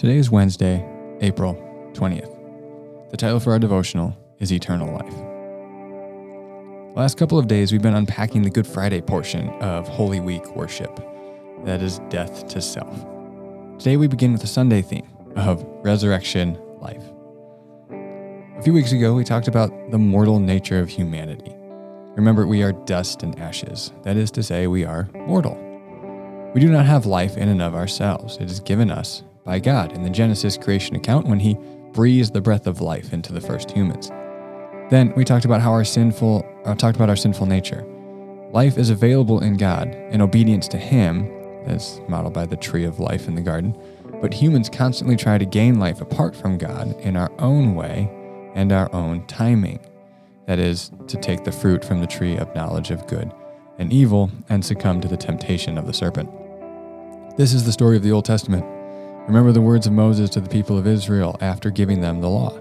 Today is Wednesday, April 20th. The title for our devotional is Eternal Life. The last couple of days, we've been unpacking the Good Friday portion of Holy Week worship that is death to self. Today, we begin with the Sunday theme of resurrection life. A few weeks ago, we talked about the mortal nature of humanity. Remember, we are dust and ashes. That is to say, we are mortal. We do not have life in and of ourselves. It is given us by God in the Genesis creation account when he breathes the breath of life into the first humans. Then we talked about how our sinful uh, talked about our sinful nature. Life is available in God in obedience to him, as modeled by the tree of life in the garden, but humans constantly try to gain life apart from God in our own way and our own timing. That is, to take the fruit from the tree of knowledge of good and evil and succumb to the temptation of the serpent. This is the story of the Old Testament Remember the words of Moses to the people of Israel after giving them the law.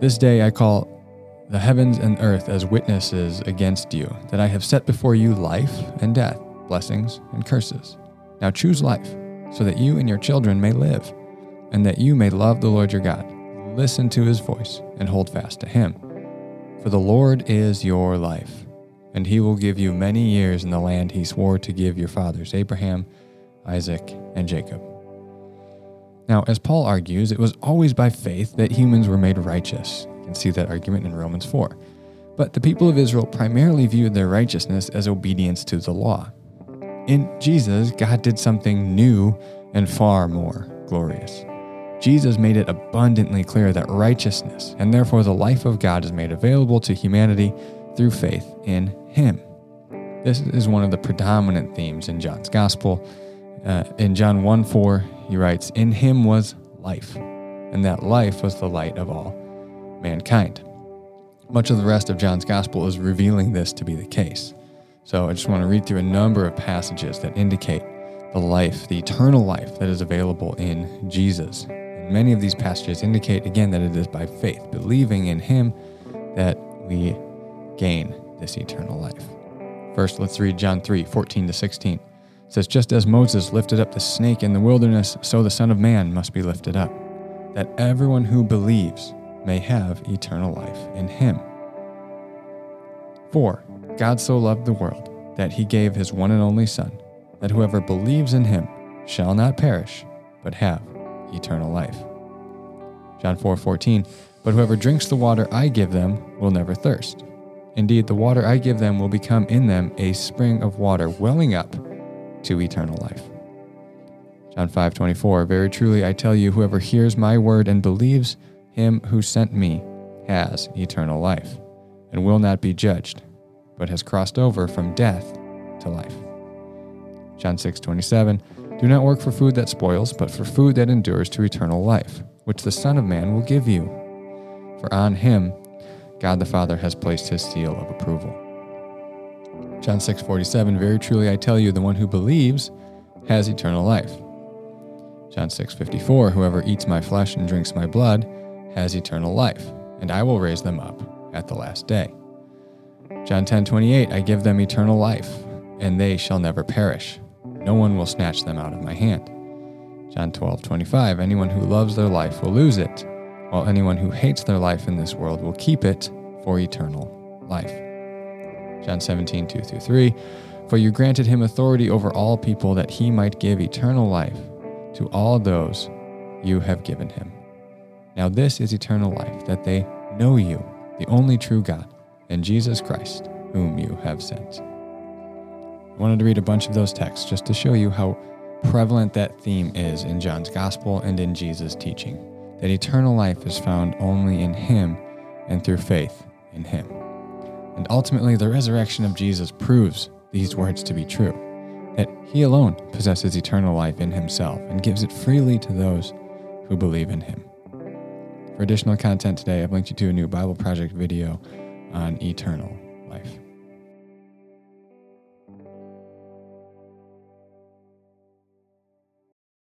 This day I call the heavens and earth as witnesses against you, that I have set before you life and death, blessings and curses. Now choose life, so that you and your children may live, and that you may love the Lord your God. Listen to his voice and hold fast to him. For the Lord is your life, and he will give you many years in the land he swore to give your fathers, Abraham, Isaac, and Jacob. Now, as Paul argues, it was always by faith that humans were made righteous. You can see that argument in Romans 4. But the people of Israel primarily viewed their righteousness as obedience to the law. In Jesus, God did something new and far more glorious. Jesus made it abundantly clear that righteousness, and therefore the life of God, is made available to humanity through faith in Him. This is one of the predominant themes in John's Gospel. Uh, in John 1 4, he writes, In him was life, and that life was the light of all mankind. Much of the rest of John's gospel is revealing this to be the case. So I just want to read through a number of passages that indicate the life, the eternal life that is available in Jesus. And many of these passages indicate again that it is by faith, believing in him, that we gain this eternal life. First, let's read John 3 14 to 16 says, Just as Moses lifted up the snake in the wilderness, so the Son of Man must be lifted up, that everyone who believes may have eternal life in him. 4. God so loved the world that he gave his one and only Son, that whoever believes in him shall not perish, but have eternal life. John 4 14, But whoever drinks the water I give them will never thirst. Indeed, the water I give them will become in them a spring of water welling up to eternal life. John 5:24 Very truly I tell you whoever hears my word and believes him who sent me has eternal life and will not be judged but has crossed over from death to life. John 6:27 Do not work for food that spoils but for food that endures to eternal life which the son of man will give you for on him God the Father has placed his seal of approval. John 6:47 Very truly I tell you the one who believes has eternal life. John 6:54 Whoever eats my flesh and drinks my blood has eternal life, and I will raise them up at the last day. John 10:28 I give them eternal life, and they shall never perish. No one will snatch them out of my hand. John 12:25 Anyone who loves their life will lose it, while anyone who hates their life in this world will keep it for eternal life. John 17, 2 through 3. For you granted him authority over all people that he might give eternal life to all those you have given him. Now, this is eternal life, that they know you, the only true God, and Jesus Christ, whom you have sent. I wanted to read a bunch of those texts just to show you how prevalent that theme is in John's gospel and in Jesus' teaching. That eternal life is found only in Him and through faith in Him. And ultimately, the resurrection of Jesus proves these words to be true that he alone possesses eternal life in himself and gives it freely to those who believe in him. For additional content today, I've linked you to a new Bible Project video on eternal life.